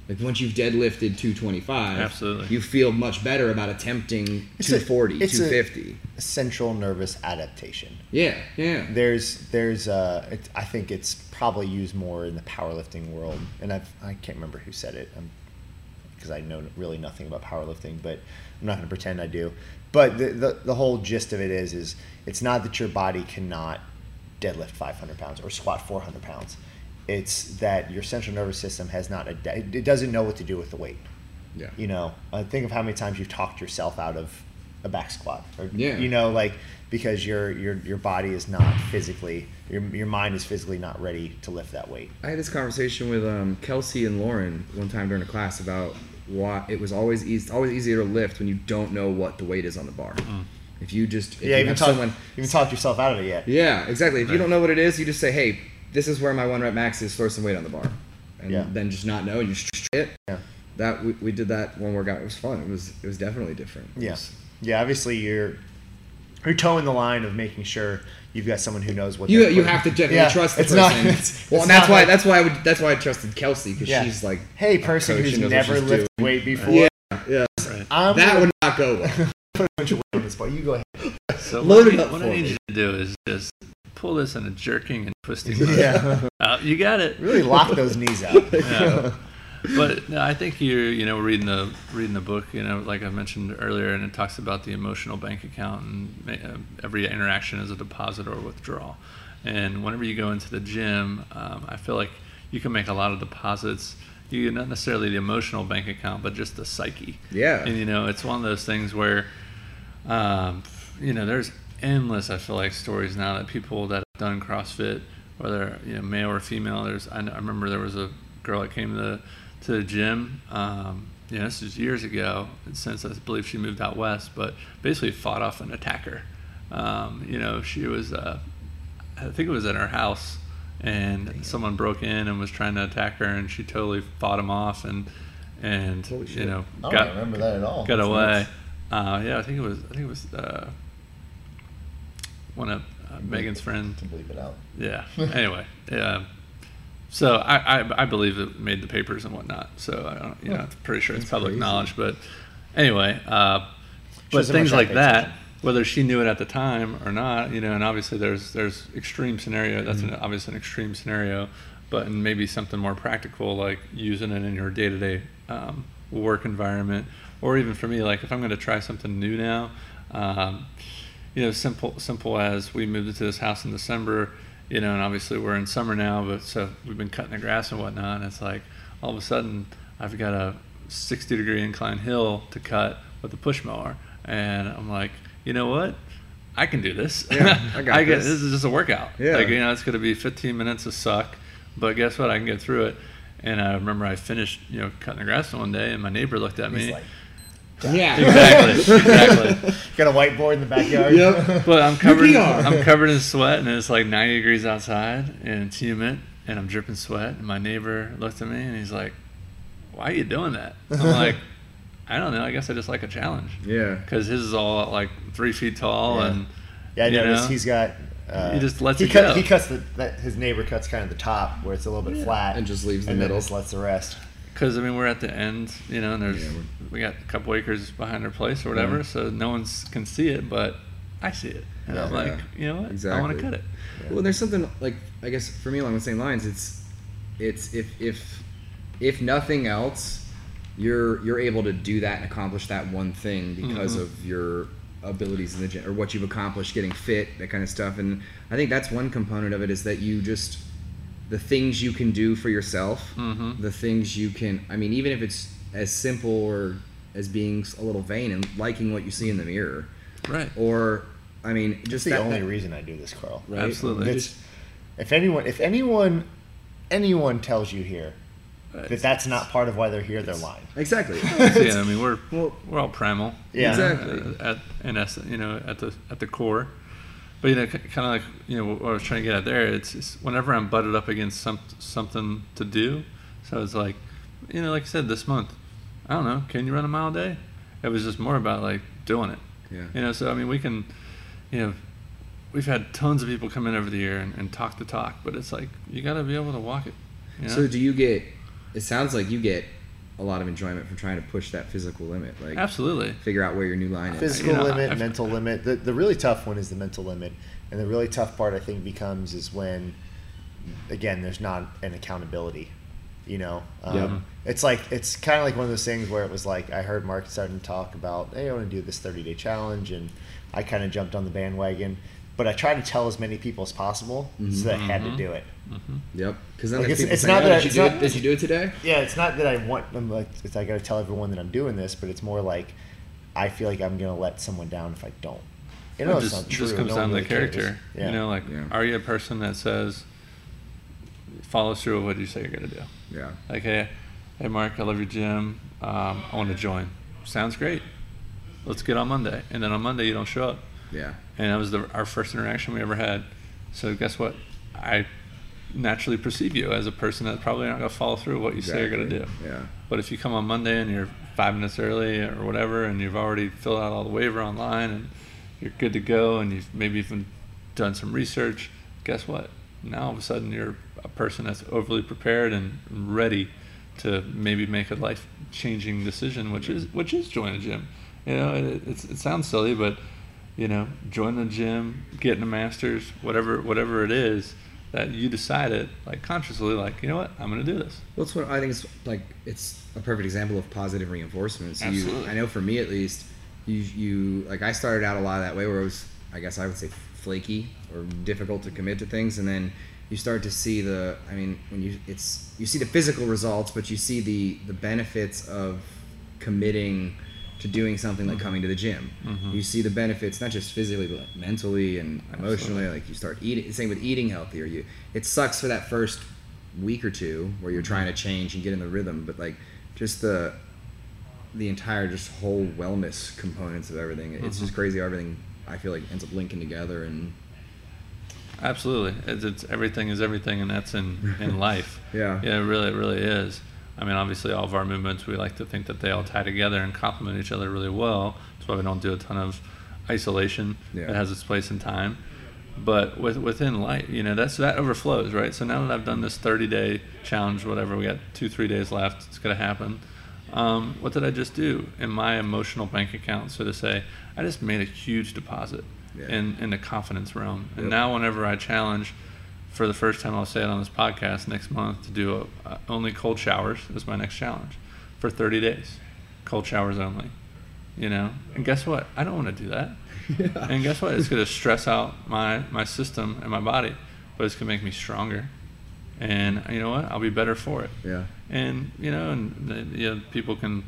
like once you've deadlifted 225, Absolutely. you feel much better about attempting It's a- 240, it's a- 250. Central nervous adaptation. yeah, yeah. There's there's uh, it, I think it's probably used more in the powerlifting world, and I've I can't remember who said it, because I know really nothing about powerlifting, but I'm not going to pretend I do. But the, the the whole gist of it is is it's not that your body cannot deadlift 500 pounds or squat 400 pounds. It's that your central nervous system has not ad- it doesn't know what to do with the weight. Yeah. You know, uh, think of how many times you've talked yourself out of a back squat, or Yeah. you know, like because your your your body is not physically, your your mind is physically not ready to lift that weight. I had this conversation with um, Kelsey and Lauren one time during a class about why it was always easy, it's always easier to lift when you don't know what the weight is on the bar. Mm. If you just if yeah, you even have talk, someone you even talked yourself out of it yet. Yeah, exactly. If you don't know what it is, you just say, "Hey, this is where my one rep max is. Throw some weight on the bar," and Yeah. then just not know. and You just it. Yeah. That we, we did that one workout. It was fun. It was it was definitely different. It Yeah, yeah. Obviously, you're you're towing the line of making sure you've got someone who knows what You, they're you have to definitely Yeah, trust the it's person. Not, it's, well, it's and that's not why like, that's why I would that's why I trusted Kelsey because Yeah. she's like hey, a person coach who's and never she's lifted doing. weight before. Yeah, yeah. Right. That gonna would not go well. put a bunch of weight on this bar. You go ahead. So Load what, I it need- up what for I need me. you to do is just pull this in a jerking and twisting motion. Yeah, Uh, you got it. really lock those knees out. Yeah. But no, I think you're, you know, reading the reading the book, you know, like I mentioned earlier, and it talks about the emotional bank account, and uh, every interaction is a deposit or withdrawal. And whenever you go into the gym, um, I feel like you can make a lot of deposits. You not necessarily the emotional bank account, but just the psyche. Yeah. And you know, it's one of those things where, um, you know, there's endless. I feel like stories now that people that have done CrossFit, whether you know male or female. There's I, I remember there was a girl that came to the to the gym, um, yeah, this was years ago, since I believe she moved out west, but basically fought off an attacker. Um, you know, she was, uh, I think it was at her house, and someone broke in and was trying to attack her, and she totally fought him off, and and Holy you shit. know I don't got remember that at all. got That's away. Uh, yeah, I think it was. I think it was uh, one of uh, Megan's friends. To bleep it out. Yeah. anyway, yeah. So I, I I believe it made the papers and whatnot. So I don't, you know, I'm pretty sure it's That's public crazy. knowledge. But anyway, uh, but things like that, attention. whether she knew it at the time or not, you know, and obviously there's there's extreme scenario. That's an, obviously an extreme scenario, but and maybe something more practical like using it in your day to day work environment, or even for me, like if I'm going to try something new now. Um, you know, simple simple as we moved into this house in December, you know, and obviously we're in summer now, but so we've been cutting the grass and whatnot, and it's like all of a sudden I've got a 60 degree incline hill to cut with a push mower, and I'm like, you know what? I can do this. Yeah, I got get this. this is just a workout. Yeah. Like, you know, it's going to be 15 minutes of suck, but guess what? I can get through it. And I remember I finished, you know, cutting the grass one day, and my neighbor looked at He's me. like, Yeah. exactly, exactly. got a whiteboard in the backyard. Yep. But I'm covered. In, UPR. I'm covered in sweat, and it's like 90 degrees outside, and it's humid, and I'm dripping sweat. And my neighbor looked at me, and he's like, "Why are you doing that?" I'm like, "I don't know. I guess I just like a challenge." Yeah. Because his is all like three feet tall, Yeah. and Yeah, I You noticed know? he's got. Uh, He just lets he it cut, go. He cuts the that his neighbor cuts kind of the top where it's a little bit flat, And just leaves the and then middle. just lets the rest. Because I mean we're at the end, you know, and there's Yeah, we're- got a couple acres behind our place or whatever, Yeah. so no one can see it, but I see it, and I'm like, Yeah. you know what? I want to cut it. Well, there's something like I guess for me along the same lines. It's it's if if if nothing else, you're you're able to do that and accomplish that one thing because Mhm. of your abilities in the gym or what you've accomplished getting fit that kind of stuff and i think that's one component of it is that you just the things you can do for yourself Mhm. the things you can i mean even if it's as simple or as being a little vain and liking what you see in the mirror Right. or i mean Just just the that, only that- reason I do this, Carl. right? Absolutely. It's, if anyone, if anyone, anyone tells you here that that's not part of why they're here, they're lying. exactly yeah, I mean we're Well- we're all primal. Yeah. you know, Exactly. At in essence, you know, at the at the core. But you know, kind of like you know what I was trying to get at there. It's, it's whenever I'm butted up against some something to do. So it's like, you know, like I said, this month, I don't know, can you run a mile a day? It was just more about like doing it. Yeah. You know, so I mean, we can, you know, we've had tons of people come in over the year and, and talk the talk, but it's like you got to be able to walk it. You know? So do you get? It sounds like you get a lot of enjoyment from trying to push that physical limit, like Absolutely. figure out where your new line is. Physical you limit, I've- mental limit. The, the really tough one is the mental limit. And the really tough part, I think, becomes is when, again, there's not an accountability. You know, um, Yep. it's like it's kind of like one of those things where it was like I heard Mark starting to talk about, hey, I want to do this 30 day challenge, and I kind of jumped on the bandwagon. But I tried to tell as many people as possible, so that I had to Mhm. do it. hmm Yep. Because then Like, it's- it's not "Oh, that I- did you it's do not- it? Did you do it today? Yeah, it's not that I want. I'm like, it's, I got to tell everyone that I'm doing this, but it's more like I feel like I'm gonna let someone down if I don't. You know, it it's just, not true. just comes no down one to the really cares. character. Yeah. You know, like, Yeah. are you a person that says, follows through with what you say you're going to do? Yeah. Like, hey, hey, Mark, I love your gym. Um, I want to join. Sounds great. Let's get on Monday. And then on Monday, you don't show up. Yeah. And that was the, our first interaction we ever had. So guess what? I naturally perceive you as a person that's probably not going to follow through what you say you're going to do. Yeah. But if you come on Monday and you're five minutes early or whatever, and you've already filled out all the waiver online and you're good to go, and you've maybe even done some research, guess what? Now all of a sudden you're a person that's overly prepared and ready to maybe make a life changing decision, which is which is join a gym. You know, it, it sounds silly, but you know, join the gym, getting a master's, whatever whatever it is that you decided, like consciously, like you know what, I'm going to do this. Well, it's what I think it's like. It's a perfect example of positive reinforcement. So you, Absolutely. I know for me at least, you, you like I started out a lot of that way where it was, I guess I would say flaky or difficult to commit to things, and then you start to see the. I mean, when you it's you see the physical results, but you see the the benefits of committing to doing something like coming to the gym. Mhm. You see the benefits not just physically but like mentally and emotionally. Absolutely. Like you start eating. Same with eating healthier. You it sucks for that first week or two where you're trying to change and get in the rhythm, but like just the the entire just whole wellness components of everything. It's Mm-hmm. just crazy how everything I feel like ends up linking together and Absolutely, it's, it's everything is everything, and that's in in life. Yeah. yeah, it really, it really is. I mean, obviously, all of our movements, we like to think that they all tie together and complement each other really well. That's why we don't do a ton of isolation. Yeah. It has its place in time, but with within life, you know, that's that overflows, right? So now that I've done this 30 day challenge, whatever, we got two, three days left. It's gonna happen. Um, what did I just do in my emotional bank account? So to say, I just made a huge deposit Yeah. in in the confidence realm, and Yep. now whenever I challenge for the first time, I'll say it on this podcast next month to do a, uh, only cold showers is my next challenge for 30 days. Cold showers only. You know, and guess what? I don't want to do that. And guess what? It's going to stress out my my system and my body, but it's going to make me stronger. And you know what? I'll be better for it. yeah. And you know, and the, you know, people can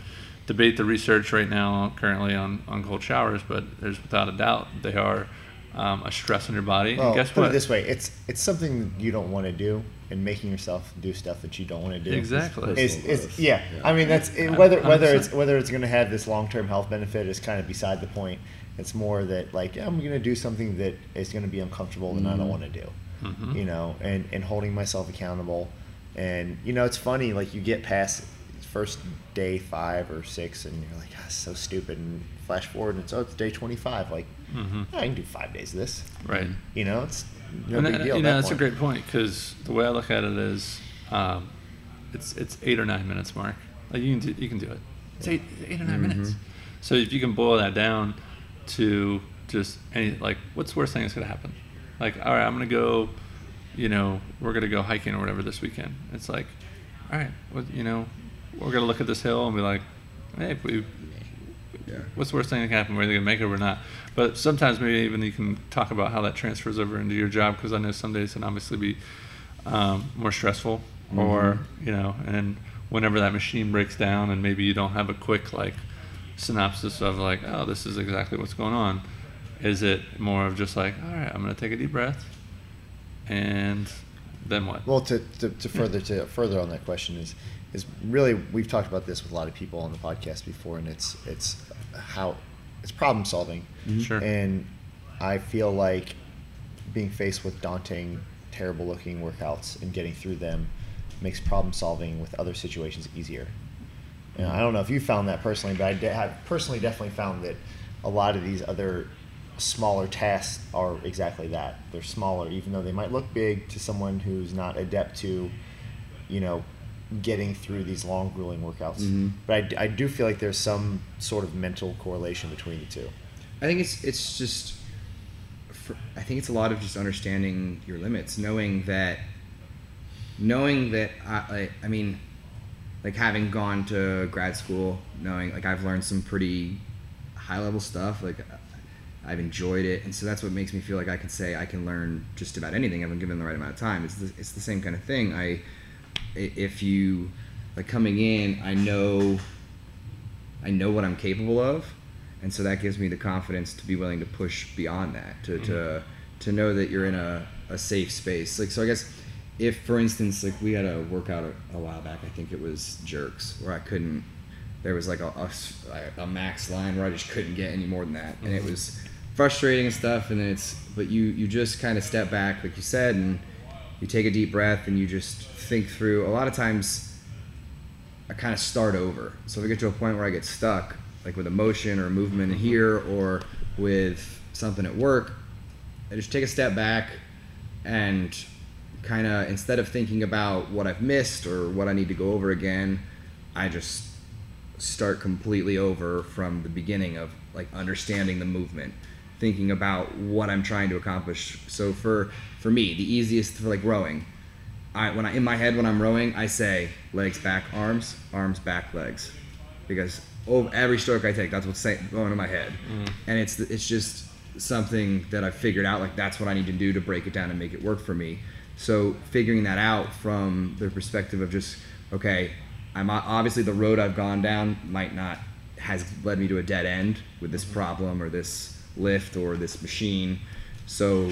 debate the research right now currently on, on cold showers, but there's without a doubt they are um, a stress on your body. Well, and guess put what? it this way: it's it's something you don't want to do, and making yourself do stuff that you don't want to do. Exactly. Is, Personal is yeah. Yeah. I mean, that's it, whether whether 100%. it's whether it's going to have this long term health benefit is kind of beside the point. It's more that like yeah, I'm going to do something that is going to be uncomfortable and I don't want to do. Mhm. You know, and and holding myself accountable, and you know, it's funny like you get past first day five or six, and you're like, ah, it's so stupid. And flash forward, and it's oh, it's day 25. Like, Mhm. I can do five days of this. Right. You know, it's no and big that- deal. you know, that that's a great point because the way I look at it is, um, it's it's eight or nine minutes, Mark. Like you can do, you can do it. It's eight eight or 9 minutes. So if you can boil that down to just any like, what's the worst thing that's gonna happen? Like, all right, I'm gonna go, you know, we're gonna go hiking or whatever this weekend. It's like, all right, well, you know, we're gonna look at this hill and be like, hey, if we Yeah. what's the worst thing that can happen? We're either gonna make it or not. But sometimes maybe even you can talk about how that transfers over into your job because I know some days can obviously be um, more stressful, or you know, and whenever that machine breaks down and maybe you don't have a quick like synopsis of like, oh, this is exactly what's going on. Is it more of just like, all right, I'm gonna take a deep breath, and then what? Well, to, to, to further to further on that question is is really we've talked about this with a lot of people on the podcast before, and it's it's how it's problem solving, mm-hmm. Sure. and I feel like being faced with daunting, terrible looking workouts and getting through them makes problem solving with other situations easier. And I don't know if you found that personally, but I de- have personally definitely found that a lot of these other smaller tasks are exactly that. They're smaller, even though they might look big to someone who's not adept to, you know, getting through these long, grueling workouts. Mhm. But I do feel like there's some sort of mental correlation between the two. I think it's it's just. For, I think it's a lot of just understanding your limits, knowing that. Knowing that I, I, I mean, like having gone to grad school, knowing like I've learned some pretty high level stuff. Like I've enjoyed it, and so that's what makes me feel like I can say I can learn just about anything if I'm given the right amount of time. It's the, it's the same kind of thing. I i- if you like coming in, I know I know what I'm capable of, and so that gives me the confidence to be willing to push beyond that, to to, mm-hmm. to know that you're in a, a safe space. Like so, I guess if, for instance, like we had a workout a, a while back, I think it was jerks, where I couldn't. There was like a a max line where I just couldn't get any more than that, and it mm-hmm. was frustrating and stuff. And then it's but you you just kind of step back, like you said, and you take a deep breath and you just think through. A lot of times I kind of start over. So if I get to a point where I get stuck, like with a motion or a movement mm-hmm. here or with something at work, I just take a step back and kind of instead of thinking about what I've missed or what I need to go over again, I just start completely over from the beginning of like understanding the movement thinking about what i'm trying to accomplish so for for me the easiest for like rowing. I when i in my head when i'm rowing i say legs back arms arms back legs. Because oh, every stroke i take that's what's say, going in my head. Mm. And it's it's just something that i've figured out like that's what i need to do to break it down and make it work for me. So figuring that out from the perspective of just okay i'm obviously the road i've gone down might not has led me to a dead end with this mm-hmm. problem or this lift or this machine. So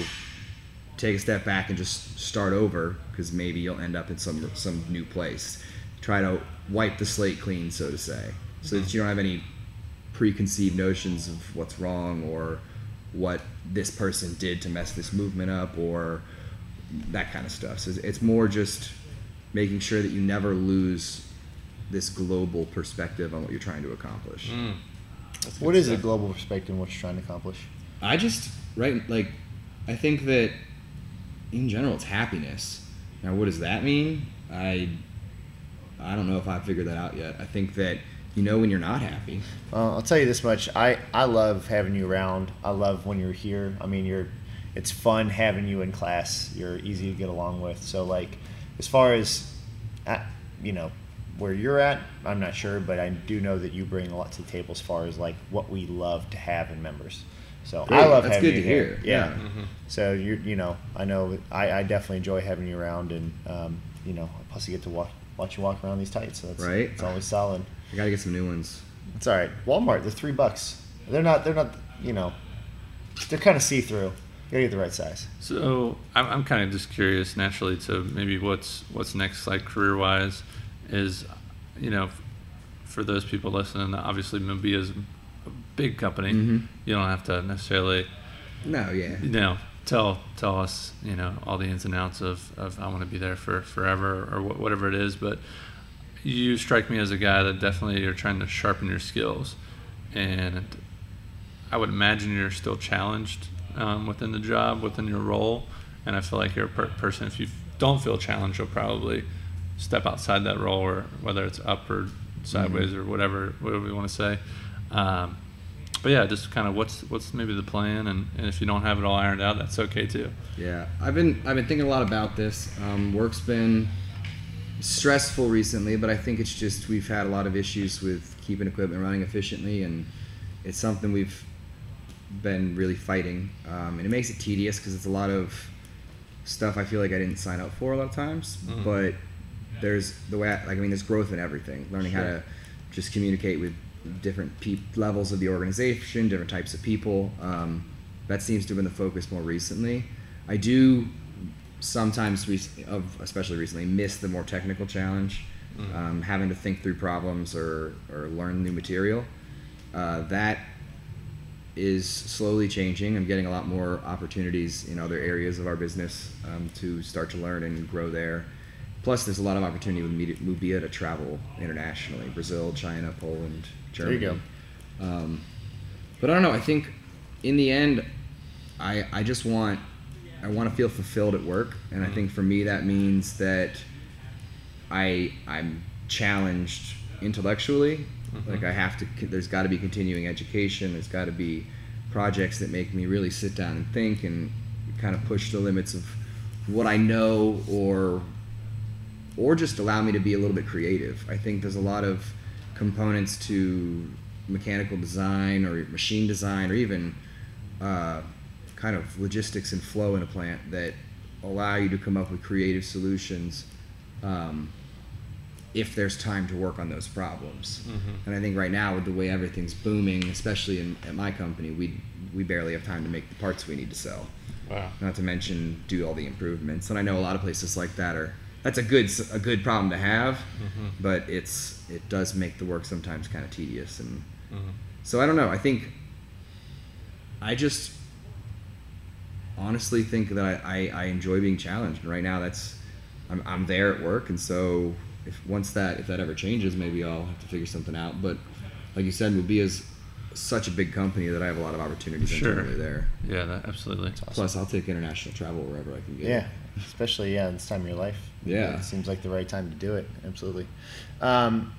take a step back and just start over because maybe you'll end up in some some new place try to wipe the slate clean so to say so that you don't have any preconceived notions of what's wrong or what this person did to mess this movement up or that kind of stuff. So it's- it's more just making sure that you never lose this global perspective on what you're trying to accomplish. Mm. That's What good is a global perspective and what you're trying to accomplish? I just right like I think that in general it's happiness. Now what does that mean? I I don't know if I figured that out yet. I think that you know when you're not happy. Well, I'll tell you this much. I, I love having you around. I love when you're here. I mean, you're it's fun having you in class. You're easy to get along with. So like, as far as, at, you know, where you're at, I'm not sure, but I do know that you bring a lot to the table as far as like what we love to have in members. So I love That's having good you to here. hear. Yeah. Yeah. Mhm. So you you know I know I, I definitely enjoy having you around and um, you know plus you get to watch watch you walk around these tights. So that's Right. It's always solid. I gotta get some new ones. It's all right. Walmart, they're three bucks. They're not. They're not. You know, they're kind of see through. You gotta get the right size. So I'm, I'm kind of just curious naturally to maybe what's what's next like career wise is you know f- for those people listening obviously Mubea is a big company. Mhm. you don't have to necessarily No, yeah. you know tell tell us you know all the ins and outs of, of I want to be there for forever or wh- whatever it is but you strike me as a guy that definitely you're trying to sharpen your skills. And I would imagine you're still challenged um, within the job within your role. And I feel like you're a per- person if you don't feel challenged you'll probably step outside that role or whether it's up or sideways or whatever whatever we want to say. Um, but yeah, just kind of what's what's maybe the plan, and, and if you don't have it all ironed out, that's okay too. Yeah, I've been I've been thinking a lot about this. Um, work's been stressful recently, but I think it's just we've had a lot of issues with keeping equipment running efficiently, and it's something we've been really fighting. Um, and it makes it tedious because it's a lot of stuff I feel like I didn't sign up for a lot of times. Mhm. But there's the way I, like I mean, there's growth in everything. Learning how to just communicate with different pe- levels of the organization, different types of people. Um, that seems to have been the focus more recently. I do sometimes, rec- of especially recently, miss the more technical challenge, Mhm. um, having to think through problems or, or learn new material. Uh, that is slowly changing. I'm getting a lot more opportunities in other areas of our business um, to start to learn and grow there. Plus, there's a lot of opportunity with Mubea- to travel internationally Brazil, China, Poland, Germany. There you go. Um, but I don't know. I think in the end, I I just want I want to feel fulfilled at work, and I Mhm. think for me that means that I I'm challenged intellectually. Mhm. Like I have to. There's got to be continuing education. There's got to be projects that make me really sit down and think and kind of push the limits of what I know or or just allow me to be a little bit creative. I think there's a lot of components to mechanical design or machine design or even uh, kind of logistics and flow in a plant that allow you to come up with creative solutions um, if there's time to work on those problems. Mhm. And I think right now, with the way everything's booming, especially in, at my company, we we barely have time to make the parts we need to sell Wow. not to mention do all the improvements. And I know a lot of places like that are that's a good a good problem to have, Mhm. but it's it does make the work sometimes kind of tedious. And Mhm. so I don't know. I think I just honestly think that I, I, I enjoy being challenged. And right now, that's I'm, I'm there at work, and so if once that if that ever changes, maybe I'll have to figure something out. But like you said, Mubea is such a big company that I have a lot of opportunities Sure. internally there. Yeah, that, absolutely. Plus, I'll take international travel wherever I can get. Yeah, especially yeah, in this time of your life. Yeah. it seems like the right time to do it. Absolutely. Um,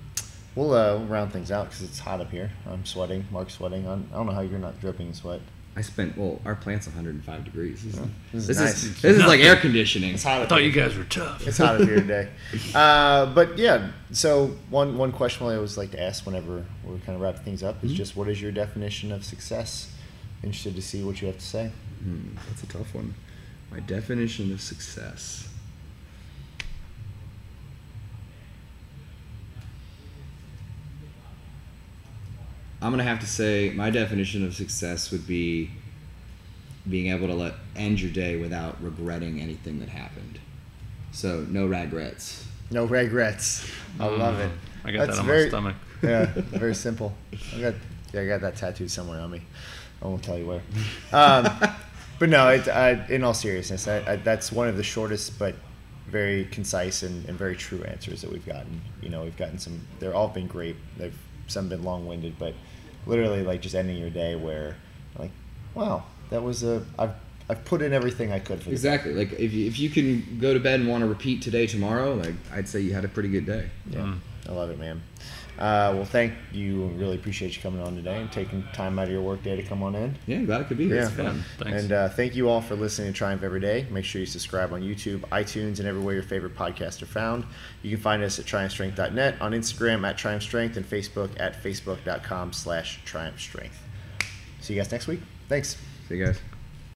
we'll uh, round things out because it's hot up here. I'm sweating. Mark's sweating. I'm, I don't know how you're not dripping sweat. I spent well, our plant's 105 degrees. This, is, This is this nice. is this is like air conditioning. It's hot I thought here. you guys were tough. It's hot up here today. Uh, but yeah, so one one question I always like to ask whenever we're kind of wrapping things up is Mhm. just what is your definition of success? Interested to see what you have to say. Hmm, that's a tough one. My definition of success. I'm gonna have to say my definition of success would be being able to let end your day without regretting anything that happened. So no regrets. No regrets. I love it. Mm, I got That's that on very- my stomach. yeah, very simple. I got yeah, I got that tattooed somewhere on me. I won't tell you where. Um, but no, it, I, in all seriousness, I, I, that's one of the shortest but very concise and, and very true answers that we've gotten. You know, we've gotten some. They're all been great. They've some been long winded, but literally like just ending your day where like, wow, that was a I've I've put in everything I could for the day. Exactly. Like if you, if you can go to bed and want to repeat today tomorrow, like I'd say you had a pretty good day. Yeah, Mm. I love it, man. Uh, well, thank you. Really appreciate you coming on today and taking time out of your work day to come on in. Yeah, glad I could be here. It's Yeah. fun. Thanks. And uh, thank you all for listening to Triumph Every Day. Make sure you subscribe on YouTube, iTunes, and everywhere your favorite podcasts are found. You can find us at triumphstrength.net, on Instagram at triumphstrength, and Facebook at facebook.com slash Triumph Strength. See you guys next week. Thanks. See you guys.